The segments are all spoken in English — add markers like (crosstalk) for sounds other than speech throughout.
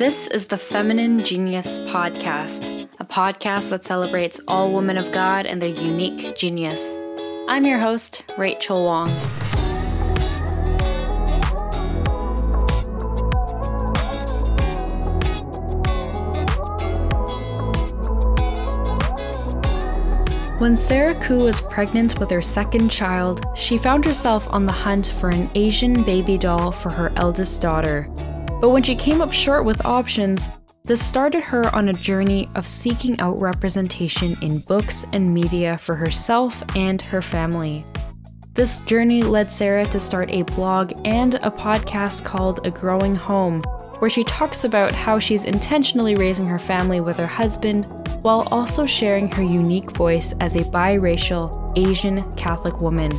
This is the Feminine Genius Podcast, a podcast that celebrates all women of God and their unique genius. I'm your host, Rachel Wong. When Sarah Ku was pregnant with her second child, she found herself on the hunt for an Asian baby doll for her eldest daughter. But when she came up short with options, this started her on a journey of seeking out representation in books and media for herself and her family. This journey led Sarah to start a blog and a podcast called A Growing Home, where she talks about how she's intentionally raising her family with her husband while also sharing her unique voice as a biracial Asian Catholic woman.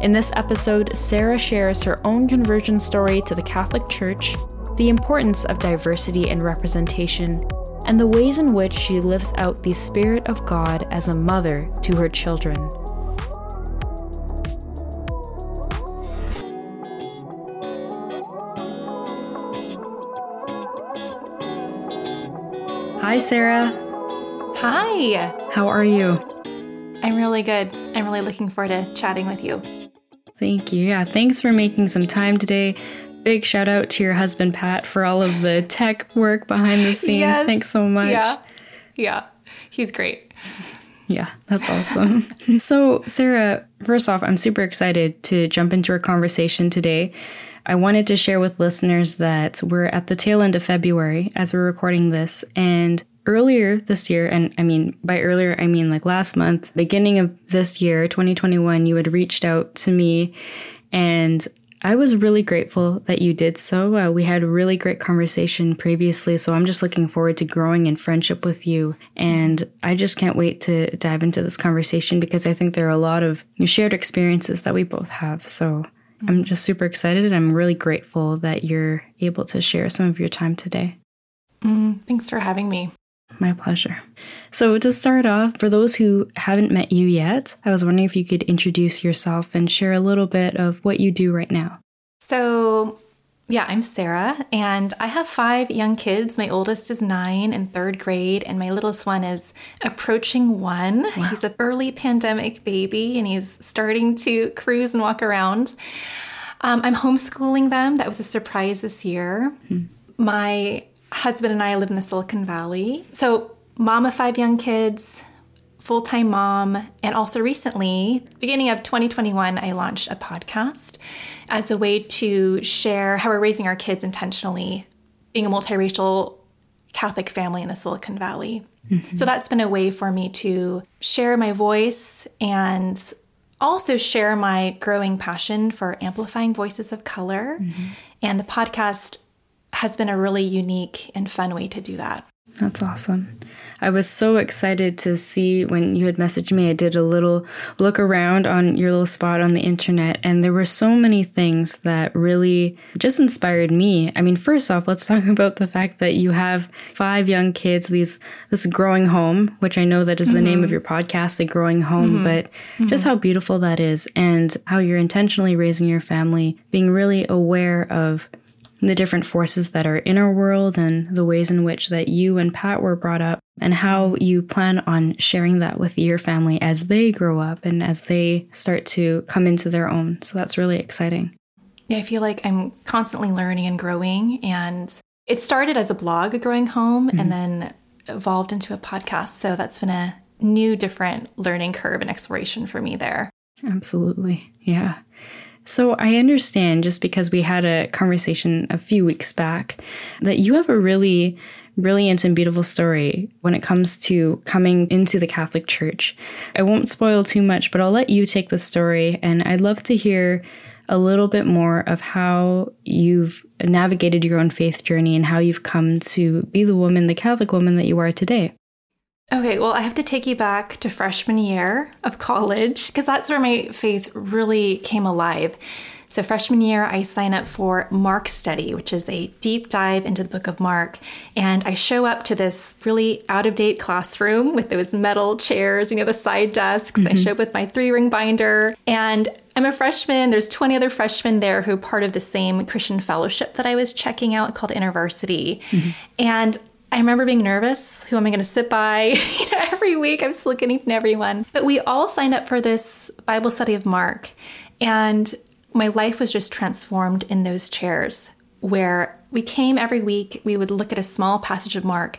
In this episode, Sarah shares her own conversion story to the Catholic Church the importance of diversity and representation, and the ways in which she lives out the Spirit of God as a mother to her children. Hi, Sarah. Hi. How are you? I'm really good. I'm really looking forward to chatting with you. Thank you. Yeah, thanks for making some time today. Big shout out to your husband, Pat, for all of the tech work behind the scenes. Yes. Thanks so much. Yeah. Yeah. He's great. Yeah, that's awesome. (laughs) so, Sarah, first off, I'm super excited to jump into our conversation today. I wanted to share with listeners that we're at the tail end of February as we're recording this. And earlier this year, and I mean, by earlier, I mean like last month, beginning of this year, 2021, you had reached out to me and I was really grateful that you did so. Uh, we had a really great conversation previously, so I'm just looking forward to growing in friendship with you. And I just can't wait to dive into this conversation because I think there are a lot of shared experiences that we both have. So I'm just super excited and I'm really grateful that you're able to share some of your time today. Mm, thanks for having me. My pleasure. So, to start off, for those who haven't met you yet, I was wondering if you could introduce yourself and share a little bit of what you do right now. So, yeah, I'm Sarah, and I have five young kids. My oldest is nine in third grade, and my littlest one is approaching one. Wow. He's an early pandemic baby, and he's starting to cruise and walk around. Um, I'm homeschooling them. That was a surprise this year. Hmm. My husband and I live in the Silicon Valley. So, mom of five young kids, full time mom, and also recently, beginning of 2021, I launched a podcast as a way to share how we're raising our kids intentionally, being a multiracial Catholic family in the Silicon Valley. Mm-hmm. So, that's been a way for me to share my voice and also share my growing passion for amplifying voices of color. Mm-hmm. And the podcast has been a really unique and fun way to do that. That's awesome. I was so excited to see when you had messaged me. I did a little look around on your little spot on the internet, and there were so many things that really just inspired me. I mean, first off, let's (laughs) talk about the fact that you have five young kids, these this growing home, which I know that is the mm-hmm. name of mm-hmm. your podcast, the growing home, mm-hmm. but mm-hmm. just how beautiful that is, and how you're intentionally raising your family, being really aware of the different forces that are in our world and the ways in which that you and Pat were brought up and how you plan on sharing that with your family as they grow up and as they start to come into their own. So that's really exciting. Yeah, I feel like I'm constantly learning and growing and it started as a blog, a growing home, mm-hmm. and then evolved into a podcast. So that's been a new different learning curve and exploration for me there. Absolutely. Yeah. So I understand just because we had a conversation a few weeks back that you have a really brilliant and beautiful story when it comes to coming into the Catholic Church. I won't spoil too much, but I'll let you take the story and I'd love to hear a little bit more of how you've navigated your own faith journey and how you've come to be the woman, the Catholic woman that you are today. Okay, well, I have to take you back to freshman year of college because that's where my faith really came alive. So, freshman year, I sign up for Mark Study, which is a deep dive into the book of Mark. And I show up to this really out of date classroom with those metal chairs, you know, the side desks. Mm-hmm. I show up with my three ring binder. And I'm a freshman. There's 20 other freshmen there who are part of the same Christian fellowship that I was checking out called InterVarsity. Mm-hmm. And I remember being nervous. Who am I going to sit by? (laughs) you know, every week I'm to know everyone. But we all signed up for this Bible study of Mark. And my life was just transformed in those chairs where we came every week. We would look at a small passage of Mark.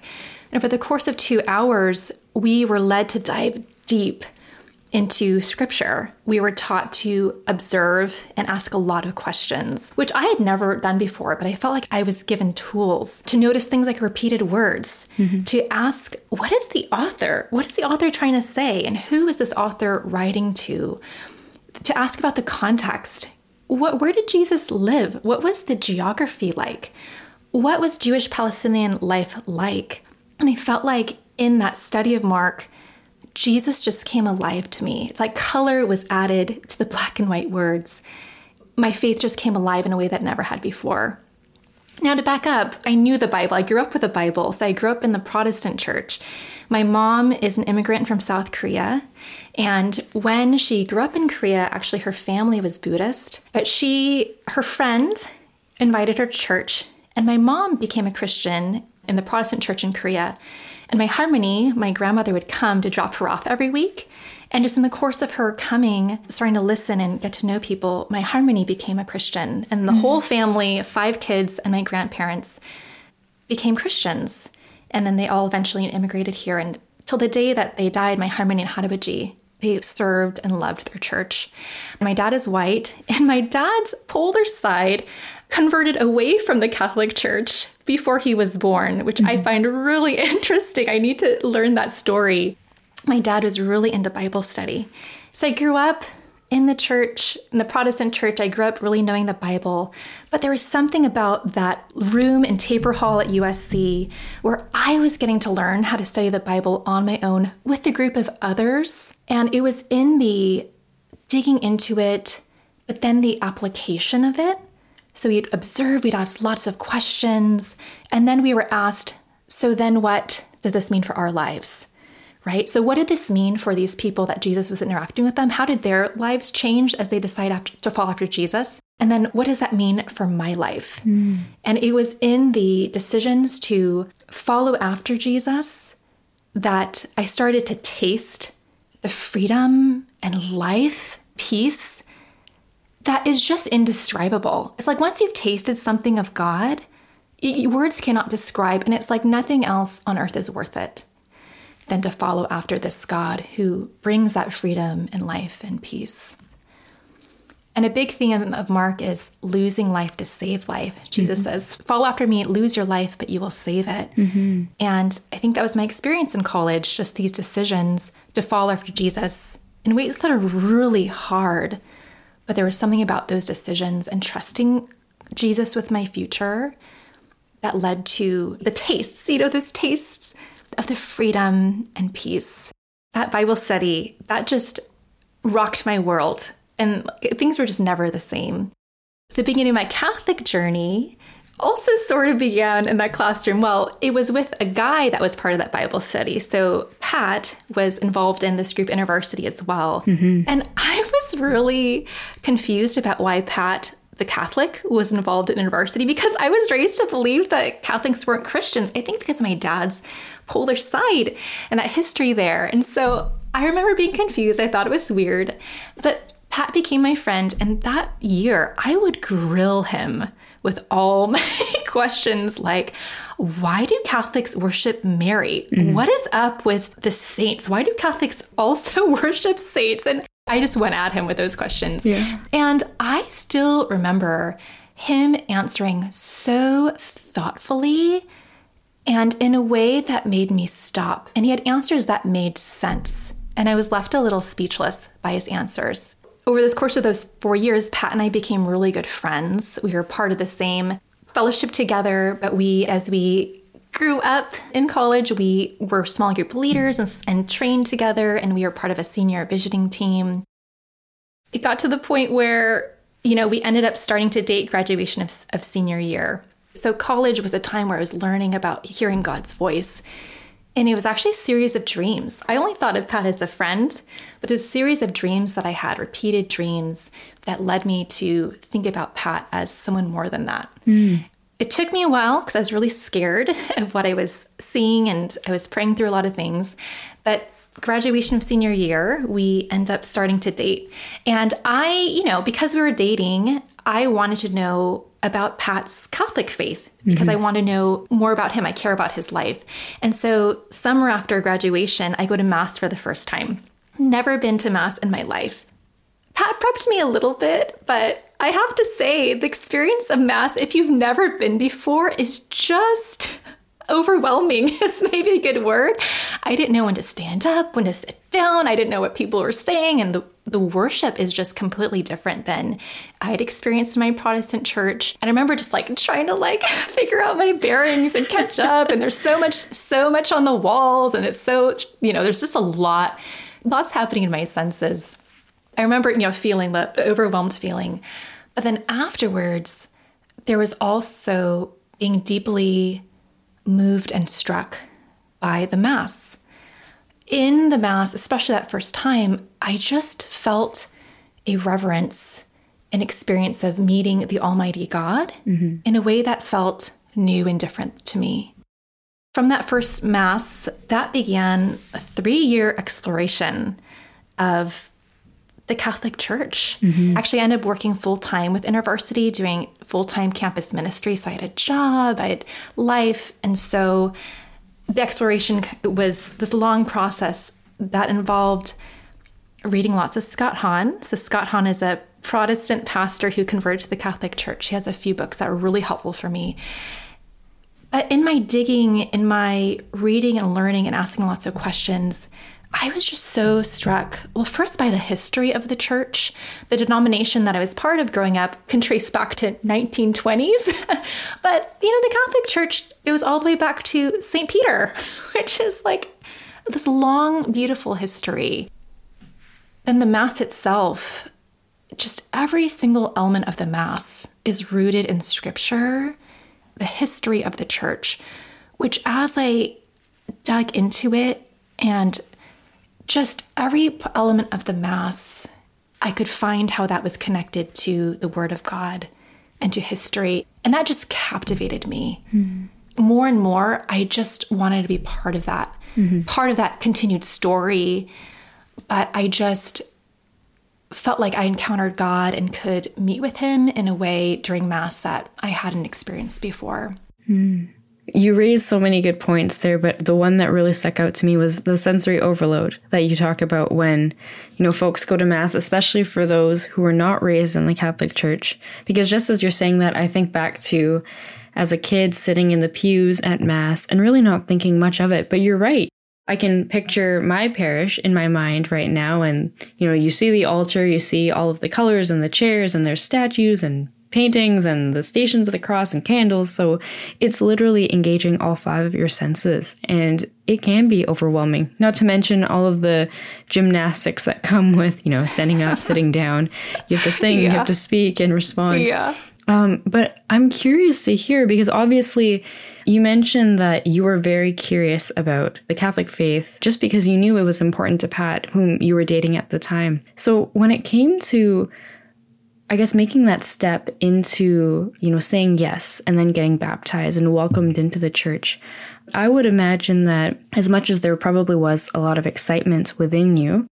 And for the course of two hours, we were led to dive deep into scripture. We were taught to observe and ask a lot of questions, which I had never done before, but I felt like I was given tools to notice things like repeated words, mm-hmm. to ask, what is the author? What is the author trying to say? And who is this author writing to? To ask about the context. What, where did Jesus live? What was the geography like? What was Jewish Palestinian life like? And I felt like in that study of Mark, Jesus just came alive to me. It's like color was added to the (laughs) black and white words. My faith just came alive in a way that never had before. Now, to back up, I knew the Bible. I grew up with the Bible, so I grew up in the Protestant church. My mom is an immigrant from South Korea, and when she grew up in Korea, actually her family was Buddhist, but she, her friend, invited her to church, and my mom became a Christian in the Protestant church in Korea. And my halmoni, my grandmother would come to drop her off every week. And just in the course of her coming, starting to listen and get to know people, my halmoni became a Christian. And the mm-hmm. whole family, five kids and my grandparents, became Christians. And then they all eventually immigrated here. And till the day that they died, my halmoni and Harabaji, they served and loved their church. My dad is white, (laughs) and my dad's polar side converted away from the Catholic Church before he was born, which mm-hmm. I find really (laughs) interesting. I need to learn that story. My dad was really into Bible study. So I grew up in the church, in the Protestant church, I grew up really knowing the Bible, but there was something about that room in Taper Hall at USC where I was getting to learn how to study the Bible on my own with a group of others. And it was in the digging into it, but then the application of it so we'd observe, we'd ask lots of questions, and then we were asked, so then what does this mean for our lives? Right? So, what did this mean for these people that Jesus was interacting with them? How did their lives change as they decide after, to fall after Jesus? And then, what does that mean for my life? Mm. And it was in the decisions to follow after Jesus that I started to taste the freedom and life, peace that is just indescribable. It's like once you've tasted something of God, words cannot describe, and it's like nothing else on earth is worth it than to follow after this God who brings that freedom and life and peace. And a big theme of Mark is losing life to save life. Jesus mm-hmm. says, Follow after me, lose your life, but you will save it. Mm-hmm. And I think that was my experience in college, just these decisions to follow after Jesus in ways that are really hard but there was something about those decisions and trusting Jesus with my future that led to the tastes, you know, those tastes of the freedom and peace. That Bible study, that just rocked my world. And things were just never the same. The beginning of my Catholic journey, also sort of began in that classroom. Well, it was with a guy that was part of that Bible study. So Pat was involved in this group InterVarsity as well. Mm-hmm. And I was really confused about why Pat the Catholic was involved in InterVarsity because I was raised to believe that Catholics weren't Christians. I think because of my dad's polar side and that history there. And so I remember being confused. I thought it was weird. But Pat became my friend, and that year I would grill him with all (laughs) my questions like why do Catholics worship Mary? Mm-hmm. What is up with the saints? Why do Catholics also (laughs) worship saints? And I just went at him with those questions. Yeah. And I still remember him answering so thoughtfully and in a way that made me stop. And he had answers that made sense. And I was left a little speechless by his answers over this course of those four years, Pat and I became really good friends. We were part of the same fellowship together, but we, as we grew up in college, we were small group leaders and, and trained together, and we were part of a senior visiting team. It got to the point where, you know, we ended up starting to date graduation of, of senior year. So college was a time where I was learning about hearing God's voice And it was actually a series of dreams. I only thought of Pat as a friend, but it was a series of dreams that I had, repeated dreams that led me to think about Pat as someone more than that. Mm. It took me a while because I was really scared (laughs) of what I was seeing and I was praying through a lot of things. But graduation of senior year, we end up starting to date. And I, you know, because we were dating, I wanted to know about Pat's Catholic faith because mm-hmm. I want to know more about him. I care about his life. And so, summer after graduation, I go to Mass for the first time. Never been to Mass in my life. Pat prepped me a little bit, but I have to say, the experience of Mass, if you've never been before, is just overwhelming (laughs) is maybe a good word. I didn't know when to stand up, when to sit down. I didn't know what people were saying. And the, the worship is just completely different than I had experienced in my Protestant church. And I remember just like trying to like (laughs) figure out my bearings and catch (laughs) up. and there's so much, so much on the walls. And it's so, you know, there's just a lot, lots happening in my senses. I remember, you know, feeling the overwhelmed feeling. But then afterwards, there was also being deeply moved and struck by the Mass. In the Mass, especially that first time, I just felt a reverence, an experience of meeting the Almighty God mm-hmm. in a way that felt new and different to me. From that first Mass, that began a three year exploration of the Catholic Church. Mm-hmm. Actually, I ended up working full time with InterVarsity, doing full time campus ministry. So I had a job, I had life. And so the exploration was this long process that involved reading lots of Scott Hahn. So, Scott Hahn is a Protestant pastor who converted to the Catholic Church. He has a few books that were really helpful for me. But in my digging, in my reading and learning and asking lots of questions, I was just so struck. Well, first by the history of the church. The denomination that I was part of growing up can trace back to 1920s. (laughs) but, you know, the Catholic Church goes all the way back to St. Peter, (laughs) which is like this long, beautiful history. And the Mass itself, just every single element of the Mass is rooted in Scripture, the history of the church, which as I dug into it and just every element of the Mass, I could find how that was connected to the Word of God and to history. And that just captivated me. Mm-hmm. More and more, I just wanted to be part of that, mm-hmm. part of that continued story. But I just felt like I encountered God and could meet with Him in a way during Mass that I hadn't experienced before. Mm. You raised so many good points there, but the one that really stuck out to me was the sensory overload that you talk about when, you know, folks go to mass, especially for those who were not raised in the Catholic Church. Because just as you're saying that, I think back to as a kid sitting in the pews at mass and really not thinking much of it. But you're right. I can picture my parish in my mind right now and you know, you see the altar, you see all of the colors and the chairs and there's statues and paintings and the stations of the cross and candles. So it's literally engaging all five of your senses and it can be overwhelming. Not to mention all of the gymnastics that come with, you know, standing up, (laughs) sitting down. You have to sing, yeah. you have to speak and respond. Yeah. Um, but I'm curious to hear because obviously you mentioned that you were very curious about the Catholic faith just because you knew it was important to Pat, whom you were dating at the time. So when it came to I guess making that step into, you know, saying yes and then getting baptized and welcomed into the church, I would imagine that as much as there probably was a lot of excitement within you,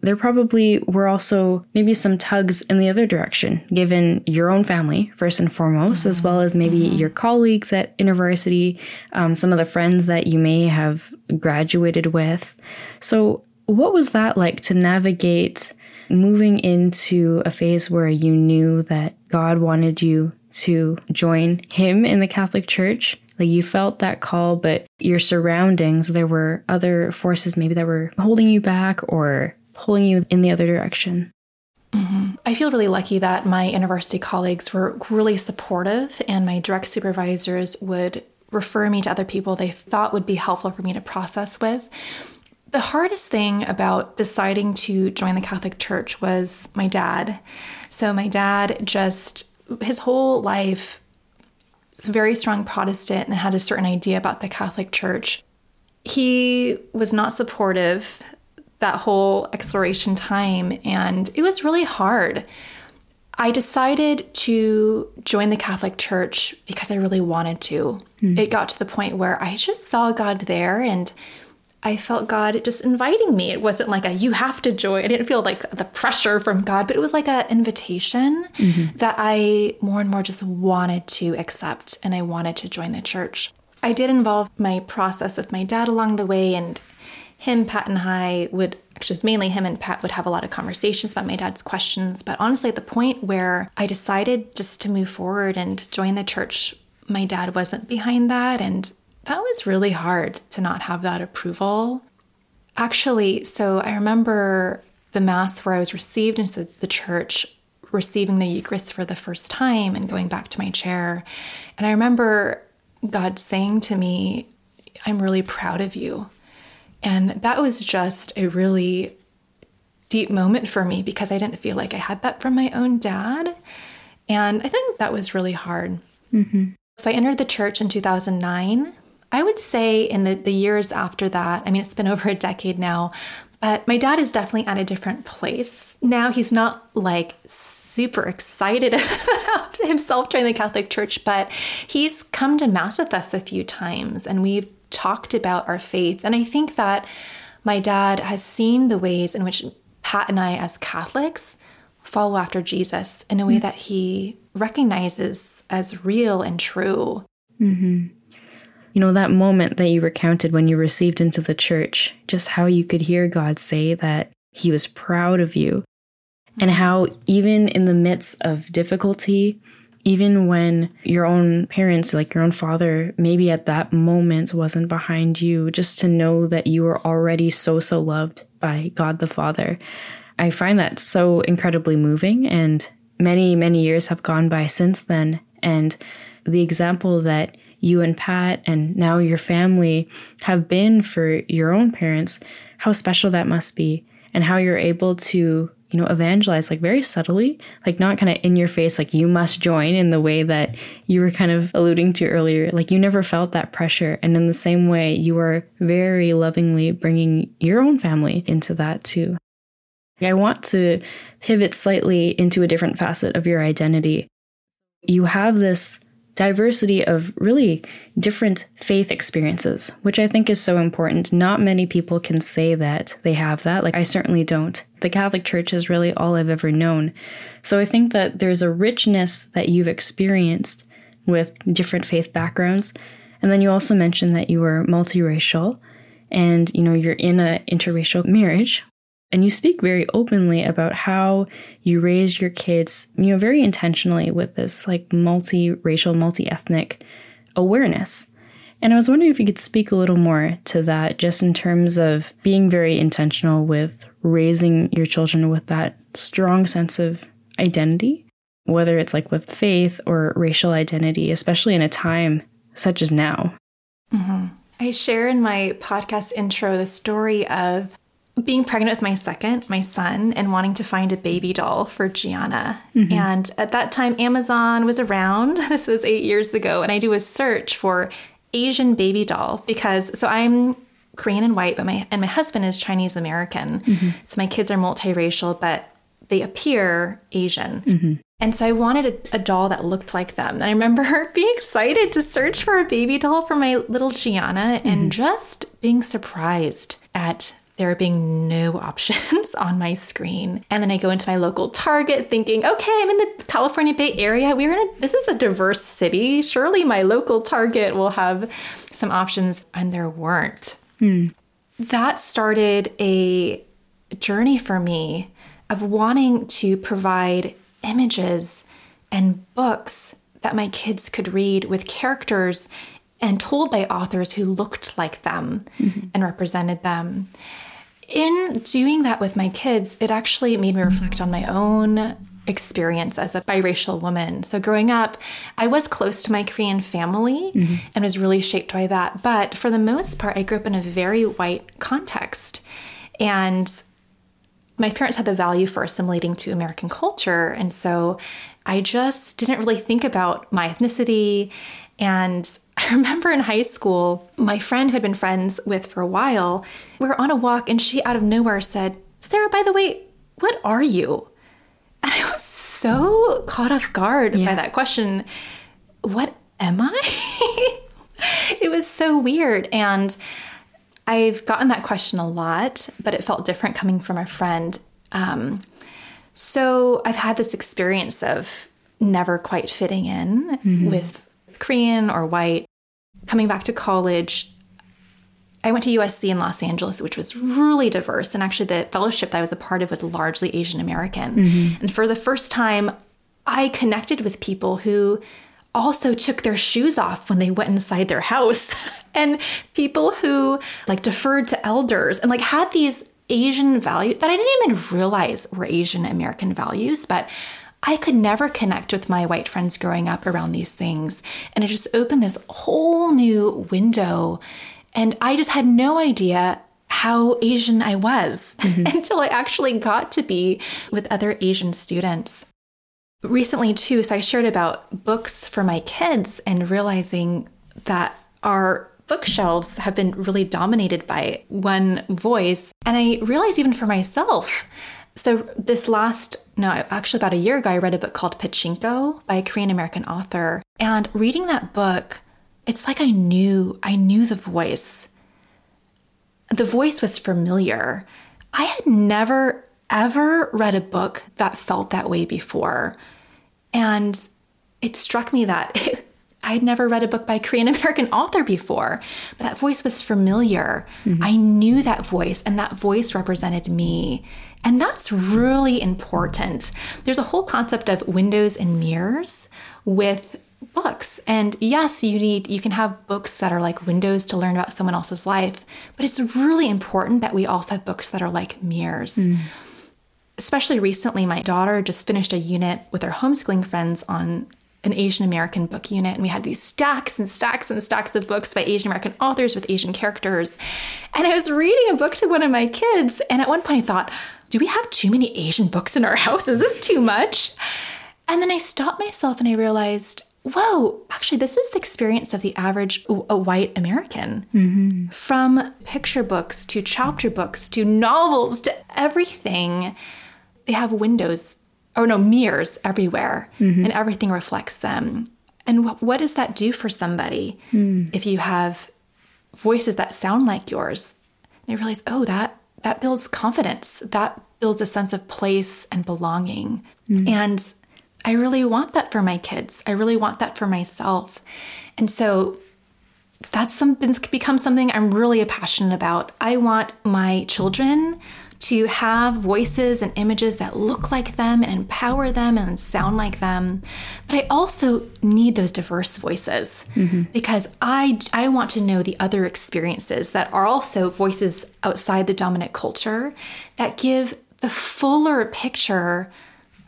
there probably were also maybe some tugs in the other direction, given your own family, first and foremost, mm-hmm. as well as maybe mm-hmm. your colleagues at university, um, some of the friends that you may have graduated with. So, what was that like to navigate moving into a phase where you knew that God wanted you to join Him in the Catholic Church. Like you felt that call, but your surroundings, there were other forces maybe that were holding you back or pulling you in the other direction. Mm-hmm. I feel really lucky that my university colleagues were really supportive, and my direct supervisors would refer me to other people they thought would be helpful for me to process with. The hardest thing about deciding to join the Catholic Church was my dad. So, my dad just, his whole life, was a very strong Protestant and had a certain idea about the Catholic Church. he was not supportive that whole exploration time, and it was really hard. I decided to join the Catholic Church because I really wanted to. Mm. It got to the point where I just saw God there and I felt God just inviting me. It wasn't like a you have to join. I didn't feel like the pressure from God, but it was like an invitation mm-hmm. that I more and more just wanted to accept and I wanted to join the church. I did involve my process with my dad along the way and him, Pat, and I would actually, was mainly him and Pat would have a lot of conversations about my dad's questions. But honestly, at the point where I decided just to move forward and join the church, my dad wasn't behind that. And that was really hard to not have that approval. Actually, so I remember the Mass where I was received into the, the church, receiving the Eucharist for the first time and going back to my chair. And I remember God saying to me, I'm really proud of you. And that was just a really deep moment for me because I didn't feel like I had that from my own dad. And I think that was really hard. Mm-hmm. So I entered the church in 2009. I would say in the, the years after that, I mean, it's been (laughs) over a decade now, but my dad is definitely at a different place. Now he's not like super excited (laughs) about himself joining the Catholic Church, but he's come to Mass with us a few times and we've talked about our faith. And I think that my dad has seen the ways in which Pat and I, as Catholics, follow after Jesus in a way mm-hmm. that he recognizes as real and true. Mm-hmm. You know, that moment that you recounted when you received into the church, just how you could hear God say that he was proud of you, and mm-hmm. how even in the midst of difficulty, even when your own parents, like your own father, maybe at that moment wasn't behind you, just to know that you were already so, so loved by God the Father. I find that so incredibly moving. And many, many years have gone by since then. And the example that you and Pat and now your family have been for your own parents, how special that must be, and how you're able to you know, evangelize like very subtly, like not kind of in your face, like you must join in the way that you were kind of alluding to earlier. Like you never felt that pressure. And in the same way, you are very lovingly bringing your own family into that too. I want to pivot slightly into a different facet of your identity. You have this diversity of really different faith experiences, which I think is so important. Not many people can say that they have that. Like, I certainly don't. The Catholic Church is really all I've ever known. So I think that there's a richness that you've experienced with different faith backgrounds. And then you also mentioned that you were multiracial and you know you're in an interracial marriage and you speak very openly about how you raised your kids, you know, very intentionally with this like multi-racial, multi-ethnic awareness. And I was wondering if you could speak a little more to that, just in terms of being very intentional with raising your children with that strong sense of identity, whether it's like with faith or racial identity, especially in a time such as now. Mm-hmm. I share in my podcast intro the story of being pregnant with my second, my son, and wanting to find a baby doll for Gianna. Mm-hmm. And at that time, Amazon was around. (laughs) This was eight years ago. And I do a search for Asian baby doll because, so I'm Korean and white, but my, and my husband is Chinese American. Mm-hmm. So my kids are multiracial, but they appear Asian. Mm-hmm. And so I wanted a, a, doll that looked like them. And I remember (laughs) being excited to search for a baby doll for my little Gianna and mm-hmm. just being surprised at there being no (laughs) options on my screen. And then I go into my local Target thinking, okay, I'm in the California Bay Area. We're in a, this is a diverse city. Surely my local Target will have some options. And there weren't. Hmm. That started a journey for me of wanting to provide images and books that my kids could read with characters and told by authors who looked like them mm-hmm. and represented them in doing that with my kids, it actually made me reflect on my own experience as a biracial woman. So growing up, I was close to my Korean family mm-hmm. and was really shaped by that. But for the most part, I grew up in a very white context. And my parents had the value for assimilating to American culture. And so I just didn't really think about my ethnicity. And I (laughs) remember in high school, my friend who had been friends with for a while, we were on a walk and she out of nowhere said, Sarah, by the way, what are you? And I was so caught off guard yeah. by that question. What am I? (laughs) it was so weird. And I've gotten that question a lot, but it felt different coming from a friend. Um, so I've had this experience of never quite fitting in mm-hmm. with Korean or white. Coming back to college, I went to USC in Los Angeles, which was really diverse. And actually, the fellowship that I was a part of was largely Asian American. Mm-hmm. And for the first time, I connected with people who also took their shoes off when they went inside their house (laughs) and people who like deferred to elders and like had these Asian values that I didn't even realize were Asian American values, but I could never connect with my white friends growing up around these things. And it just opened this whole new window. And I just had no idea how Asian I was (laughs) mm-hmm. until I actually got to be with other Asian students recently too so i shared about books for my kids and realizing that our bookshelves have been really dominated by one voice and i realized even for myself so this last no actually about a year ago i read a book called pachinko by a korean american author and reading that book it's like i knew i knew the voice the voice was familiar i had never ever read a book that felt that way before. And it struck me that (laughs) I'd never read a book by a Korean (laughs) American author before, but that voice was familiar. Mm-hmm. I knew that voice, and that voice represented me. And that's really important. There's a whole concept of windows and mirrors with books. And yes, you need you can have books that are like windows to learn about someone else's life, but it's really important that we also have books that are like mirrors. Mm especially recently, my daughter just finished a unit with her homeschooling friends on an Asian American book unit, and we had these stacks and stacks and stacks of books by Asian American authors with Asian characters. And I was reading a book to one of my kids, and at one point I thought, do we have too many Asian books in our house? Is this too much? And then I stopped myself and I realized, whoa, actually, this is the experience of the average a white American. Mm-hmm. From picture books to chapter books to novels to everything they have windows or no mirrors everywhere mm-hmm. and everything reflects them and wh- what does that do for somebody mm. if you have voices that sound like yours and you realize oh that that builds confidence that builds a sense of place and belonging. Mm. and i really want that for my kids. I really want that for myself. And so that's something become something i'm really passionate about. I want my children to have voices and images that look like them and empower them and sound like them. But I also need those diverse voices mm-hmm. because I, I want to know the other experiences that are also voices outside the dominant culture that give the fuller picture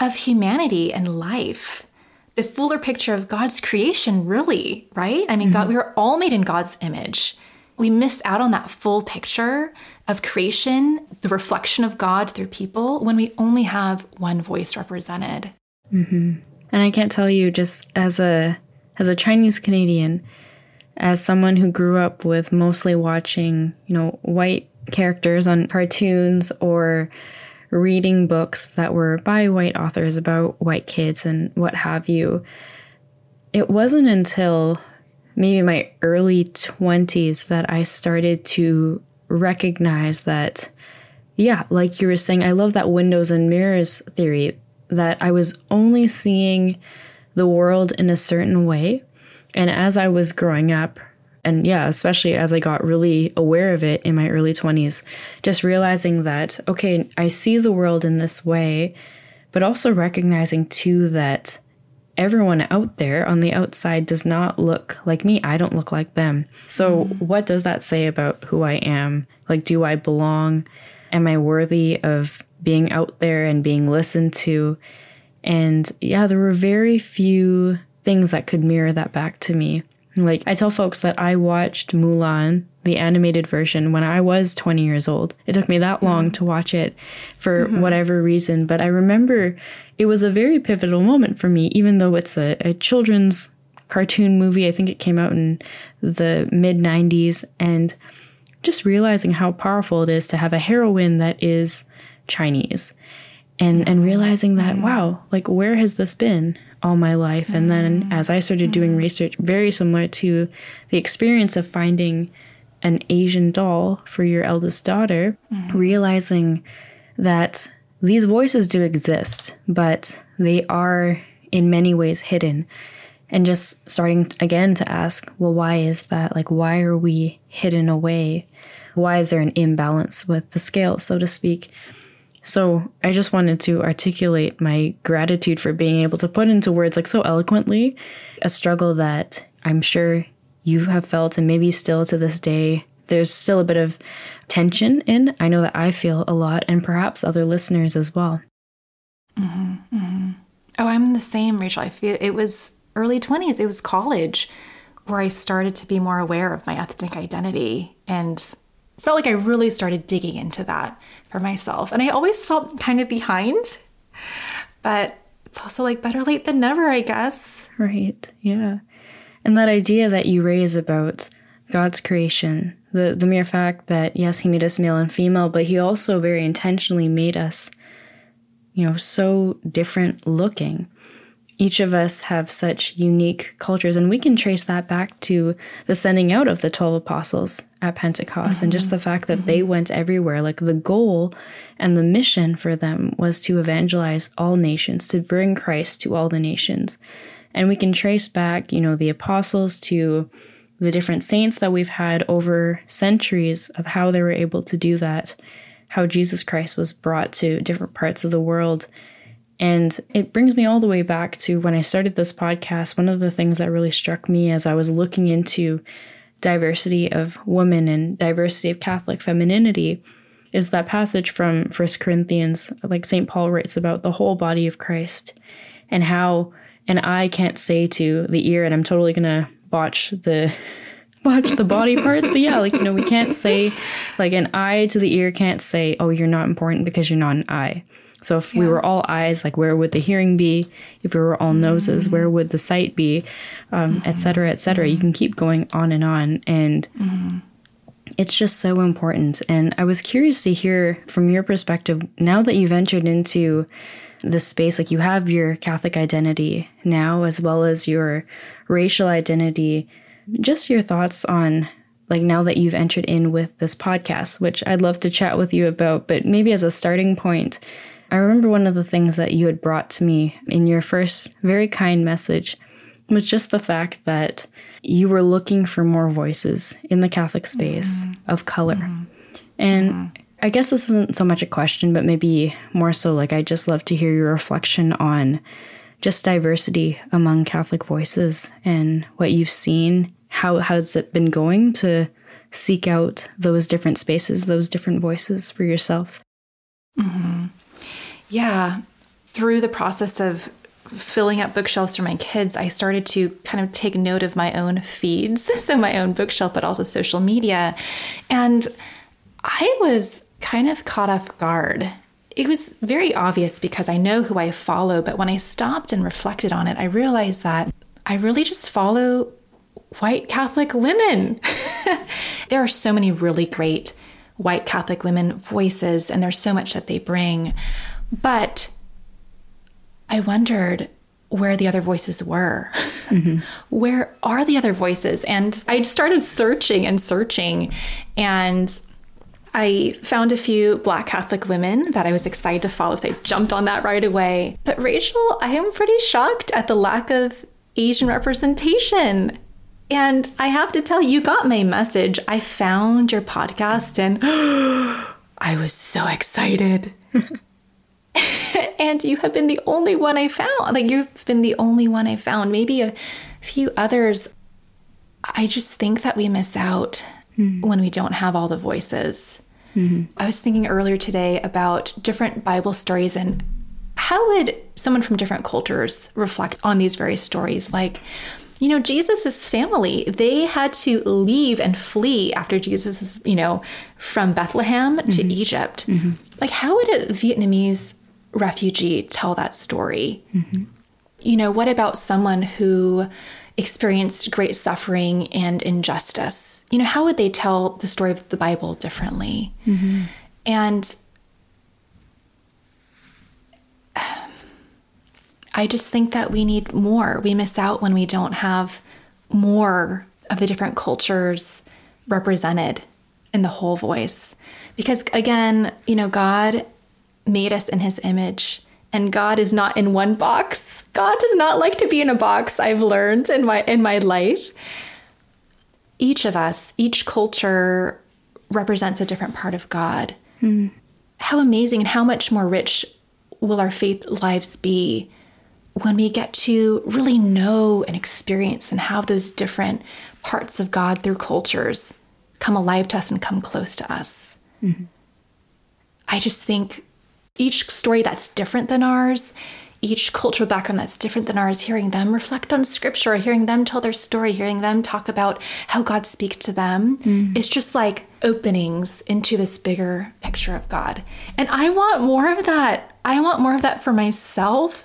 of humanity and life. The fuller picture of God's creation, really, right? I mean, mm-hmm. God, we are all made in God's image we miss out on that full picture of creation, the reflection of God through people, when we only have one voice represented. Mm-hmm. And I can't tell you, just as a as a Chinese Canadian, as someone who grew up with mostly watching, you know, white characters on cartoons or reading books that were by white authors about white kids and what have you. It wasn't until maybe my early 20s that I started to recognize that, yeah, like you were saying, I love that windows and mirrors theory, that I was only seeing the world in a certain way. And as I was growing up, and yeah, especially as I got really aware of it in my early 20s, just realizing that, okay, I see the world in this way, but also recognizing too that everyone out there on the outside does not look like me. I don't look like them. So, mm. what does that say about who I am? Like, do I belong? Am I worthy of being out there and being listened to? And yeah, there were very few things that could mirror that back to me. Like, I tell folks that I watched Mulan, the animated version, when I was 20 years old. It took me that long mm-hmm. to watch it for mm-hmm. whatever reason. But I remember it was a very pivotal moment for me, even though it's a, a children's cartoon movie. I think it came out in the mid 90s. And just realizing how powerful it is to have a heroine that is Chinese. And, and mm-hmm. realizing that, mm-hmm. wow, like where has this been all my life? And then mm-hmm. as I started doing research, very similar to the experience of finding an Asian doll for your eldest daughter, realizing that these voices do exist, but they are in many ways hidden. And just starting again to ask, well, why is that? Like, why are we hidden away? Why is there an imbalance with the scale, so to speak? So I just wanted to articulate my gratitude for being able to put into words like so eloquently a struggle that I'm sure you have felt and maybe still to this day there's still a bit of tension in. I know that I feel a lot and perhaps other listeners as well. Mm-hmm, mm-hmm. Oh, I'm the same, Rachel. I feel it was early 20s, it was college where I started to be more aware of my ethnic identity and felt like I really started digging into that for myself. And I always felt kind of behind, but it's also like better late than never, I guess. Right. Yeah. And that idea that you raise about God's creation, the, the mere fact that, yes, He made us male and female, but He also very intentionally made us, you know, so different looking. Each of us have such unique cultures, and we can trace that back to the sending out of the 12 apostles at Pentecost and just mm-hmm. the fact that they mm-hmm. went everywhere. Like the goal and the mission for them was to evangelize all nations, to bring Christ to all the nations. And we can trace back, you know, the apostles to the different saints that we've had over centuries of how they were able to do that, how Jesus Christ was brought to different parts of the world. And it brings me all the way back to when I started this podcast. One of the things that really struck me as I was looking into diversity of women and diversity of Catholic femininity is that passage from First Corinthians, like St. Paul writes about the whole body of Christ and how an eye can't say to the ear, and I'm totally gonna botch the botch the body parts, but yeah, like you know, we can't say like an eye to the ear can't say, "Oh, you're not important because you're not an eye." So if we were all eyes, like where would the hearing be? If we were all noses, where would the sight be? Um, Et cetera, et cetera. You can keep going on and on, and it's just so important. And I was curious to hear from your perspective now that you've entered into this space, like you have your Catholic identity now, as well as your racial identity, just your thoughts on like now that you've entered in with this podcast, which I'd love to chat with you about, but maybe as a starting point, I remember one of the things that you had brought to me in your first very kind message was just the fact that you were looking for more voices in the Catholic space mm-hmm. of color. Mm-hmm. And mm-hmm. I guess this isn't so much a question, but maybe more so like I just love to hear your reflection on just diversity among Catholic voices and what you've seen. How has it been going to seek out those different spaces, those different voices for yourself? Mm-hmm. Yeah. Through the process of filling up bookshelves for my kids, I started to kind of take note of my own feeds, (laughs) so my own bookshelf, but also social media. And I was kind of caught off guard. It was very obvious because I know who I follow, but when I stopped and reflected on it, I realized that I really just follow white Catholic women. (laughs) there are so many really great white Catholic women voices, and there's so much that they bring. But I wondered where the other voices were. (laughs) Mm-hmm. Where are the other voices? And I started searching and searching, and I found a few Black Catholic women that I was excited to follow, so I jumped on that right away. But Rachel, I am pretty shocked at the lack of Asian representation. And I have to tell you, you got my message. I found your podcast and (gasps) I was so excited. (laughs) and you have been the only one I found. Like, you've been the only one I found. Maybe a few others. I just think that we miss out Mm-hmm. when we don't have all the voices. Mm-hmm. I was thinking earlier today about different Bible stories and how would someone from different cultures reflect on these various stories? Like, you know, Jesus' family, they had to leave and flee after Jesus, you know, from Bethlehem to mm-hmm. Egypt. Like, how would a Vietnamese refugee tell that story? You know, what about someone who experienced great suffering and injustice. You know, how would they tell the story of the Bible differently? Mm-hmm. And I just think that we need more. We miss out when we don't have more of the different cultures represented in the whole voice. Because again, you know, God made us in his image and God is not in one box. God does not like to be in a box, I've learned in my in my life. Each of us, each culture represents a different part of God. Mm. How amazing and how much more rich will our faith lives be when we get to really know and experience and have those different parts of God through cultures come alive to us and come close to us. Mm-hmm. I just think each story that's different than ours, each cultural background that's different than ours, hearing them reflect on scripture, hearing them tell their story, hearing them talk about how God speaks to them, mm. it's just like openings into this bigger picture of God. And I want more of that. I want more of that for myself.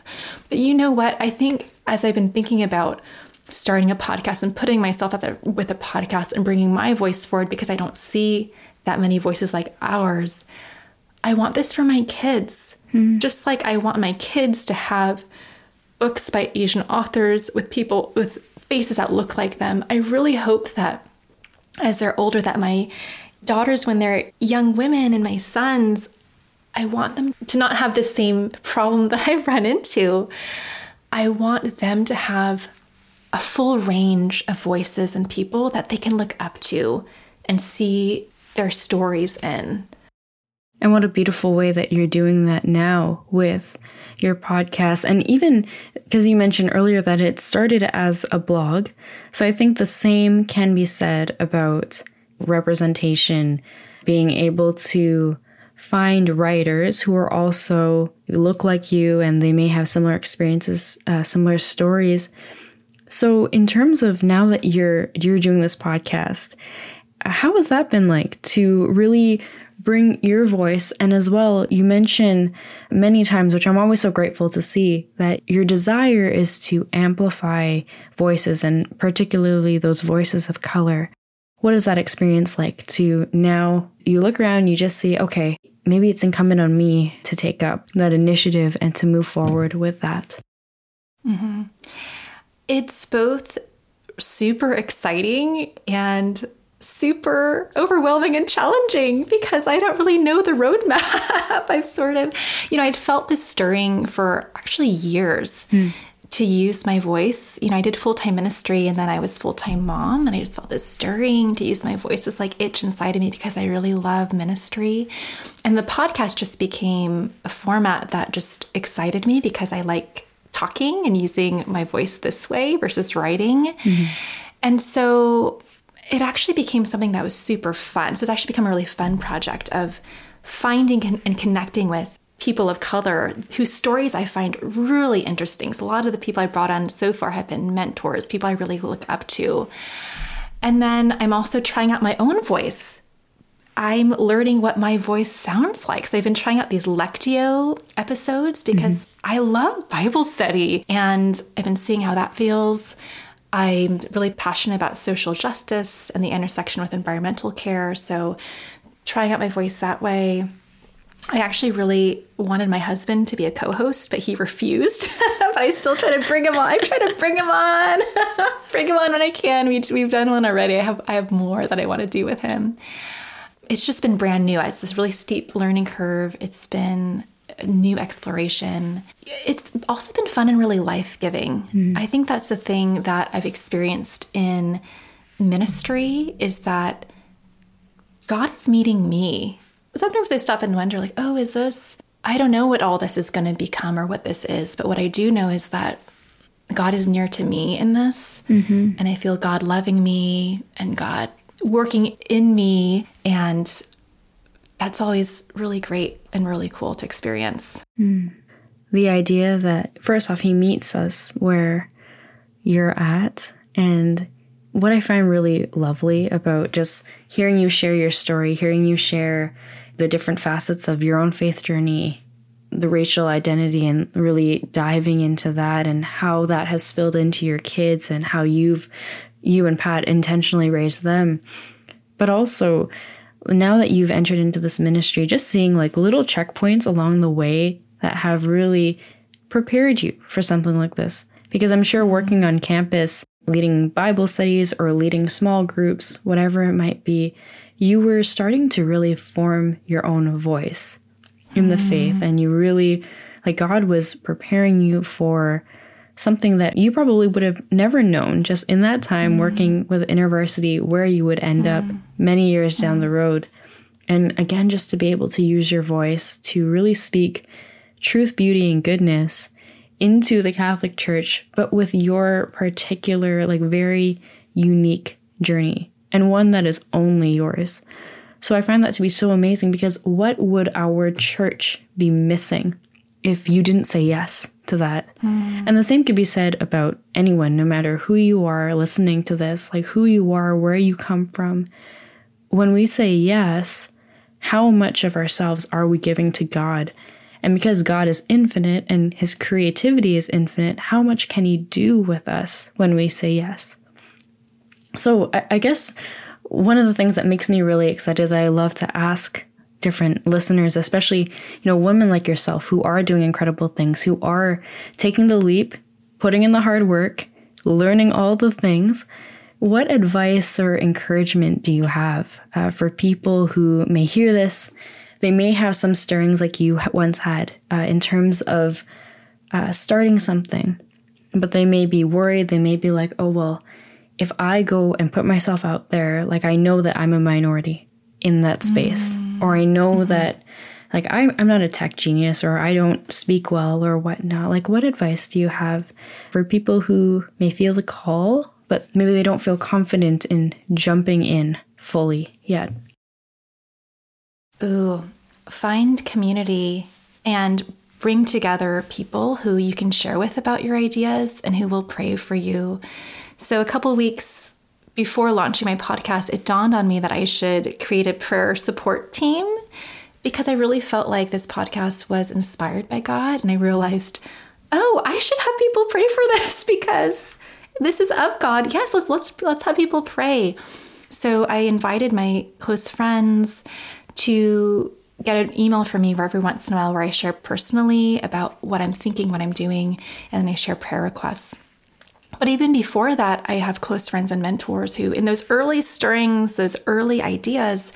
But you know what? I think as I've been thinking about starting a podcast and putting myself out there with a podcast and bringing my voice forward because I don't see that many voices like ours. I want this for my kids. Mm. Just like I want my kids to have books by Asian authors with people with faces that look like them. I really hope that as they're older that my daughters when they're young women and my sons I want them to not have the same problem (laughs) that I've run into. I want them to have a full range of voices and people that they can look up to and see their stories in. And what a beautiful way that you're doing that now with your podcast. And even because you mentioned earlier that it started as a blog. So I think the same can be said about representation, being able to find writers who are also look like you and they may have similar experiences, uh, similar stories. So in terms of now that you're you're doing this podcast, how has that been like to really bring your voice. And as well, you mention many times, which I'm always so grateful to see, that your desire is to amplify voices and particularly those voices of color. What is that experience like to now you look around, you just see, okay, maybe it's incumbent on me to take up that initiative and to move forward with that? Mm-hmm. It's both super exciting and super overwhelming and challenging because I don't really know the roadmap. (laughs) I've sort of, you know, I'd felt this stirring for actually years. Mm. To use my voice. You know, I did full time ministry and then I was full time mom, and I just felt this stirring to use my voice, this like itch inside of me because I really love ministry. And the podcast just became a format that just excited me because I like talking and using my voice this way versus writing. Mm-hmm. And so it actually became something that was super fun. So it's actually become a really fun project of finding and connecting with people of color whose stories I find really interesting. So a lot of the people I brought on so far have been mentors, people I really look up to. And then I'm also trying out my own voice. I'm learning what my voice sounds like. So I've been trying out these Lectio episodes because mm-hmm. I love Bible study and I've been seeing how that feels. I'm really passionate about social justice and the intersection with environmental care. So, trying out my voice that way. I actually really wanted my husband to be a co host, but he refused. (laughs) but I still try to bring him on. I try to bring him on, (laughs) bring him on when I can. We, we've done one already. I have, I have more that I want to do with him. It's just been brand new. It's this really steep learning curve. It's been new exploration. It's also been fun and really life giving. Mm. I think that's the thing that I've experienced in ministry is that God is meeting me. Sometimes I stop and wonder, like, oh, is this? I don't know what all this is going to become or what this is, but what I do know is that God is near to me in this. Mm-hmm. And I feel God loving me and God working in me. And that's always really great and really cool to experience. Mm. The idea that, first off, he meets us where you're at. And what I find really lovely about just hearing you share your story, hearing you share the different facets of your own faith journey, the racial identity and really diving into that and how that has spilled into your kids and how you've you and Pat intentionally raised them. But also now that you've entered into this ministry, just seeing like little checkpoints along the way that have really prepared you for something like this. Because I'm sure working on campus, leading Bible studies or leading small groups, whatever it might be, you were starting to really form your own voice in the mm. faith. And you really, like, God was preparing you for something that you probably would have never known just in that time mm. working with InterVarsity where you would end mm. up many years down the road. And again, just to be able to use your voice to really speak truth, beauty, and goodness into the Catholic Church, but with your particular, like, very unique journey and one that is only yours. So I find that to be so amazing because what would our church be missing if you didn't say yes to that? Mm. And the same could be said about anyone, no matter who you are listening to this, like who you are, where you come from. When we say yes, how much of ourselves are we giving to God? And because God is infinite and his creativity is infinite, how much can he do with us when we say yes? So I, I guess one of the things that makes me really excited that I love to ask different listeners, especially, you know, women like yourself who are doing incredible things, who are taking the leap, putting in the hard work, learning all the things. What advice or encouragement do you have uh, for people who may hear this they may have some stirrings like you once had uh, in terms of uh, starting something, but they may be worried. They may be like, oh, well, if I go and put myself out there, like I know that I'm a minority in that space, mm. Or I know mm-hmm. that like I, I'm not a tech genius or I don't speak well or whatnot. Like, what advice do you have for people who may feel the call, but maybe they don't feel confident in jumping in fully yet? Ooh, find community and bring together people who you can share with about your ideas and who will pray for you. So, a couple weeks before launching my podcast, it dawned on me that I should create a prayer support team because I really felt like this podcast was inspired by God. And I realized, oh, I should have people pray for (laughs) this because this is of God. Yes, let's let's let's have people pray. So I invited my close friends to get an email from me every once in a while where I share personally about what I'm thinking, what I'm doing, and then I share prayer requests. But even before that, I have close friends and mentors who, in those early stirrings, those early ideas,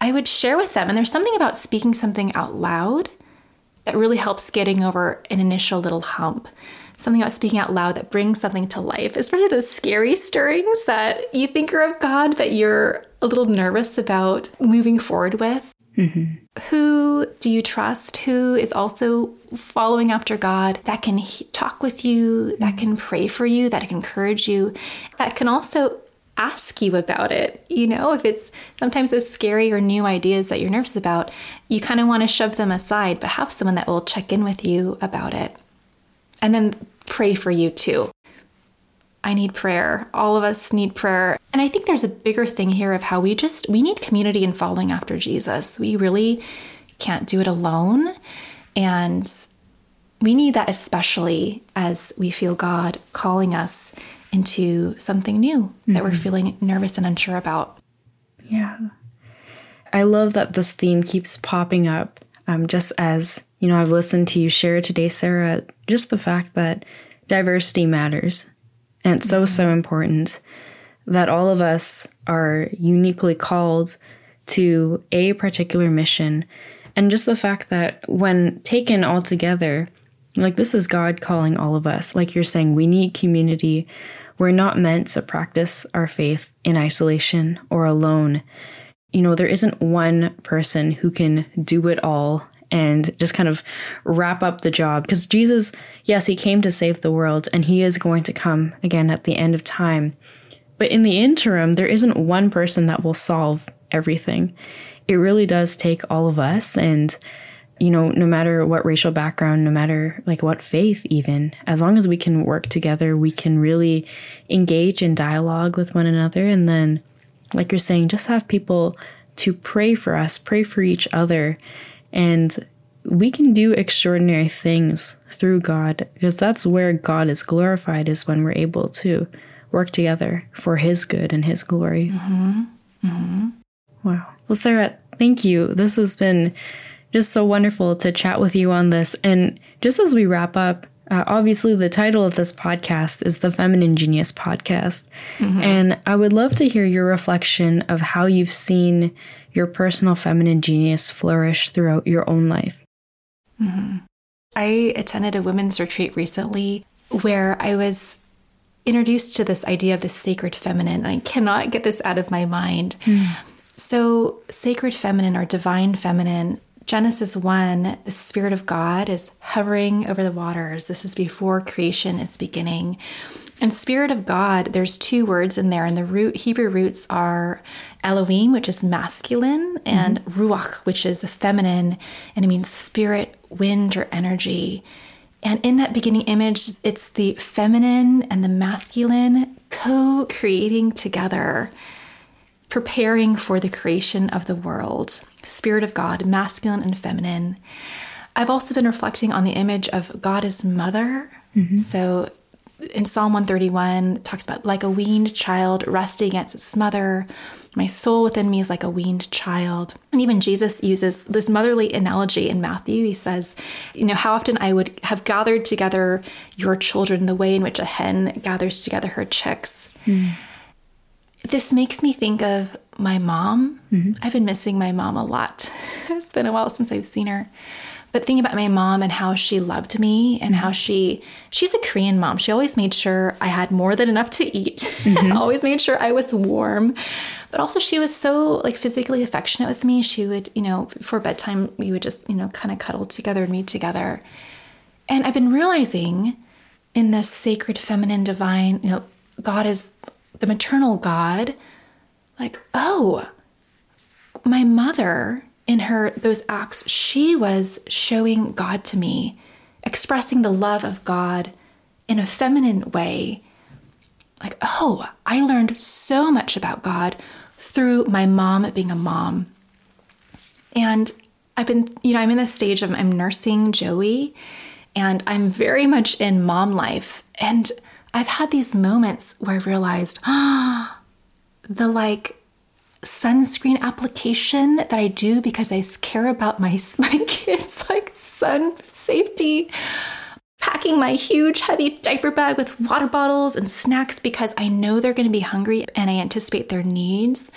I would share with them. And there's something about speaking something out loud that really helps getting over an initial little hump. Something about speaking out loud that brings something to life, especially those scary stirrings that you think are of God, but you're a little nervous about moving forward with. Mm-hmm. Who do you trust? Who is also following after God that can he- talk with you, that can pray for you, that can encourage you, that can also ask you about it. You know, if it's sometimes those scary or new ideas that you're nervous about, you kind of want to shove them aside, but have someone that will check in with you about it. And then pray for you too. I need prayer. All of us need prayer. And I think there's a bigger thing here of how we just we need community and following after Jesus. We really can't do it alone. And we need that especially as we feel God calling us into something new mm-hmm. that we're mm-hmm. feeling nervous and unsure about. Yeah. I love that this theme keeps popping up. Um, just as, you know, I've listened to you share today, Sarah, just the fact that diversity matters and it's so, so important that all of us are uniquely called to a particular mission. And just the fact that when taken all together, like this is God calling all of us. Like you're saying, we need community. We're not meant to practice our faith in isolation or alone. You know, there isn't one person who can do it all and just kind of wrap up the job. Because Jesus, yes, he came to save the world and he is going to come again at the end of time. But in the interim, there isn't one person that will solve everything. It really does take all of us and you know, no matter what racial background, no matter like what faith, even, as long as we can work together, we can really engage in dialogue with one another. And then, like you're saying, just have people to pray for us, pray for each other, and we can do extraordinary things through God because that's where God is glorified, is when we're able to work together for His good and His glory. Mm-hmm. Mm-hmm. Wow. Well, Sarah, thank you. This has been just so wonderful to chat with you on this. And just as we wrap up, uh, obviously, the title of this podcast is the Feminine Genius Podcast. Mm-hmm. And I would love to hear your reflection of how you've seen your personal feminine genius flourish throughout your own life. Mm-hmm. I attended a women's retreat recently where I was introduced to this idea of the sacred feminine. And I cannot get this out of my mind. Mm. So, sacred feminine or divine feminine Genesis 1, the Spirit of God is hovering over the waters. This is before creation is beginning. And Spirit of God, there's two words in there, and the root Hebrew roots are Elohim, which is masculine, and mm-hmm. Ruach, which is feminine, and it means spirit, wind, or energy. And in that beginning image, it's the feminine and the masculine co creating together preparing for the creation of the world. Spirit of God, masculine and feminine. I've also been reflecting on the image of God as mother. Mm-hmm. So in Psalm 131, it talks about like a weaned child resting against its mother. My soul within me is like a weaned child. And even Jesus uses this motherly analogy in Matthew. He says, You know, how often I would have gathered together your children the way in which a hen gathers together her chicks. Mm. This makes me think of my mom. Mm-hmm. I've been missing my mom a lot. (laughs) it's been a while since I've seen her. But thinking about my mom and how she loved me and how she she's a Korean mom. She always made sure I had more than enough to eat. Mm-hmm. (laughs) always made sure I was warm. But also she was so like physically affectionate with me. She would, you know, before bedtime we would just, you know, kind of cuddle together and meet together. And I've been realizing in this sacred feminine divine, you know, God is the maternal God, like, oh, my mother in her those acts, she was showing God to me, expressing the love of God in a feminine way. Like, oh, I learned so much about God through my mom being a mom. And I've been, you know, I'm in this stage of I'm nursing Joey and I'm very much in mom life. And I've had these moments where I've realized, ah, (gasps) the like sunscreen application that I do because I care about my (laughs) my kids like sun safety. Packing my huge heavy diaper bag with water bottles and snacks because I know they're going to be hungry and I anticipate their needs.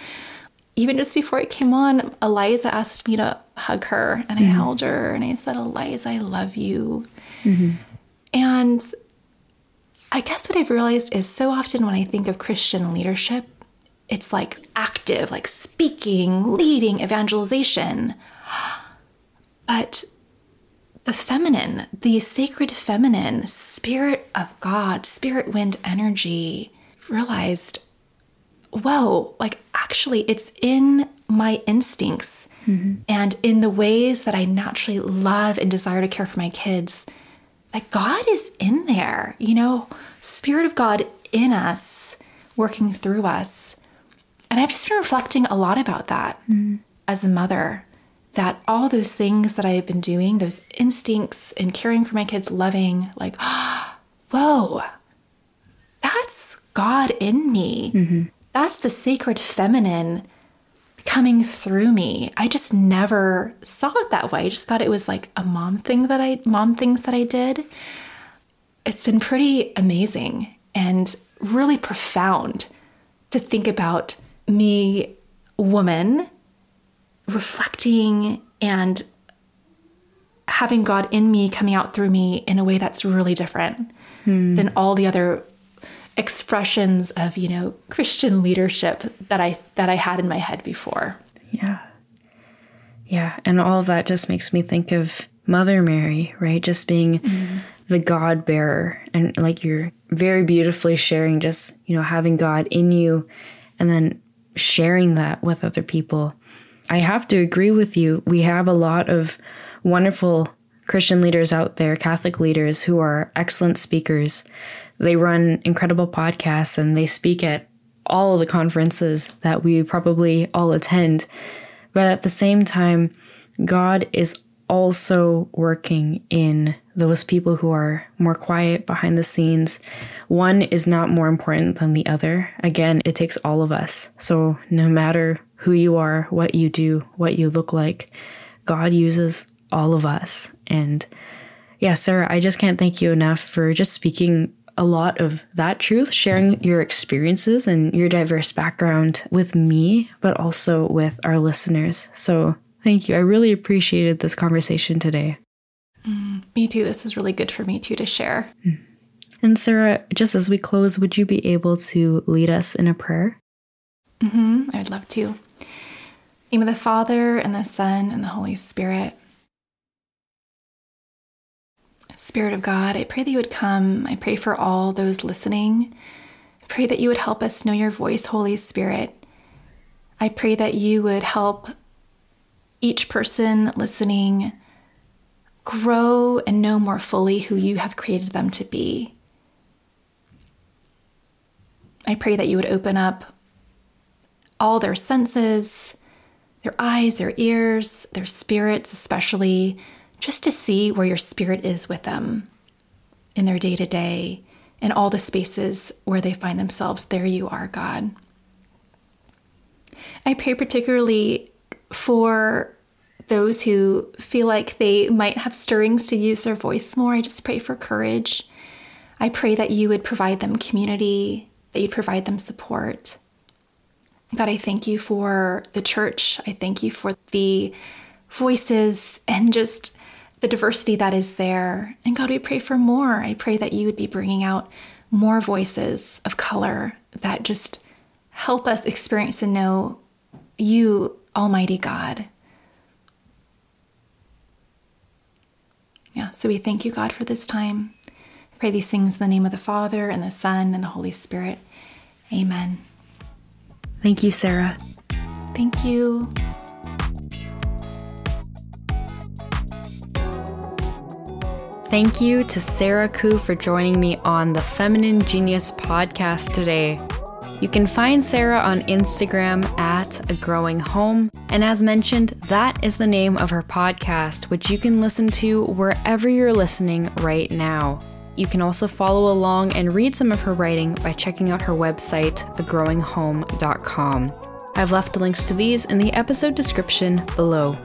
Even just before it came on, Eliza asked me to hug her and I mm-hmm. held her and I said, Eliza, I love you. Mm-hmm. And I guess what I've realized is so often when I think of Christian leadership, it's like active, like speaking, leading, evangelization. But the feminine, the sacred feminine, spirit of God, spirit wind energy, realized, whoa, like actually it's in my instincts mm-hmm. and in the ways that I naturally love and desire to care for my kids that God is in there, you know, Spirit of God in us, working through us. And I've just been reflecting a lot about that mm. as a mother, that all those things that I've been doing, those instincts and caring for my kids, loving, like, (gasps) whoa, that's God in me. Mm-hmm. That's the sacred feminine coming through me. I just never saw it that way. I just thought it was like a mom thing that I mom things that I did. It's been pretty amazing and really profound to think about me woman reflecting and having God in me coming out through me in a way that's really different hmm. than all the other expressions of you know christian leadership that i that i had in my head before yeah yeah and all of that just makes me think of mother mary right just being mm. the god bearer and like you're very beautifully sharing just you know having god in you and then sharing that with other people. I have to agree with you. We have a lot of wonderful christian leaders out there catholic leaders who are excellent speakers. They run incredible podcasts and they speak at all the conferences that we probably all attend. But at the same time, God is also working in those people who are more quiet behind the scenes. One is not more important than the other. Again, it takes all of us. So, no matter who you are, what you do, what you look like, God uses all of us. And yeah, Sarah, I just can't thank you enough for just speaking a lot of that truth, sharing your experiences and your diverse background with me, but also with our listeners. So, thank you. I really appreciated this conversation today. Mm, me too. This is really good for me too to share. Mm. And Sarah, just as we close, would you be able to lead us in a prayer? Mm-hmm. I would love to. name of the Father and the Son and the Holy Spirit. Spirit of God, I pray that you would come. I pray for all those listening. I pray that you would help us know your voice, Holy Spirit. I pray that you would help each person listening grow and know more fully who you have created them to be. I pray that you would open up all their senses, their eyes, their ears, their spirits, especially just to see where your spirit is with them in their day to day, in all the spaces where they find themselves. There you are, God. I pray particularly for those who feel like they might have stirrings to use their voice more. I just pray for courage. I pray that you would provide them community, that you'd provide them support. God, I thank you for the church. I thank you for the voices and just the diversity that is there. And God, we pray for more. I pray that you would be bringing out more voices of color that just help us experience and know you, Almighty God. Yeah, so we thank you, God, for this time. I pray these things in the name of the Father and the Son and the Holy Spirit. Amen. Thank you, Sarah. Thank you. Thank you to Sarah Ku for joining me on the Feminine Genius podcast today. You can find Sarah on Instagram at A Growing Home. And as mentioned, that is the name of her podcast, which you can listen to wherever you're listening right now. You can also follow along and read some of her writing by checking out her website, agrowinghome.com. I've left links to these in the episode description below.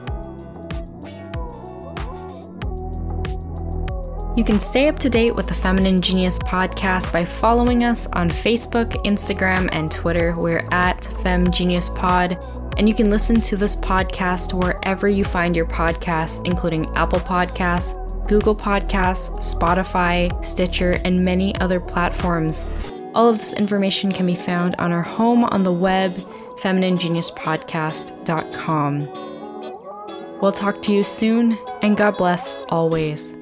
You can stay up to date with the Feminine Genius podcast by following us on Facebook, Instagram, and Twitter. We're at Fem Genius Pod. And you can listen to this podcast wherever you find your podcasts, including Apple Podcasts, Google Podcasts, Spotify, Stitcher, and many other platforms. All of this information can be found on our home on the web, femininegeniuspodcast.com. We'll talk to you soon, and God bless always.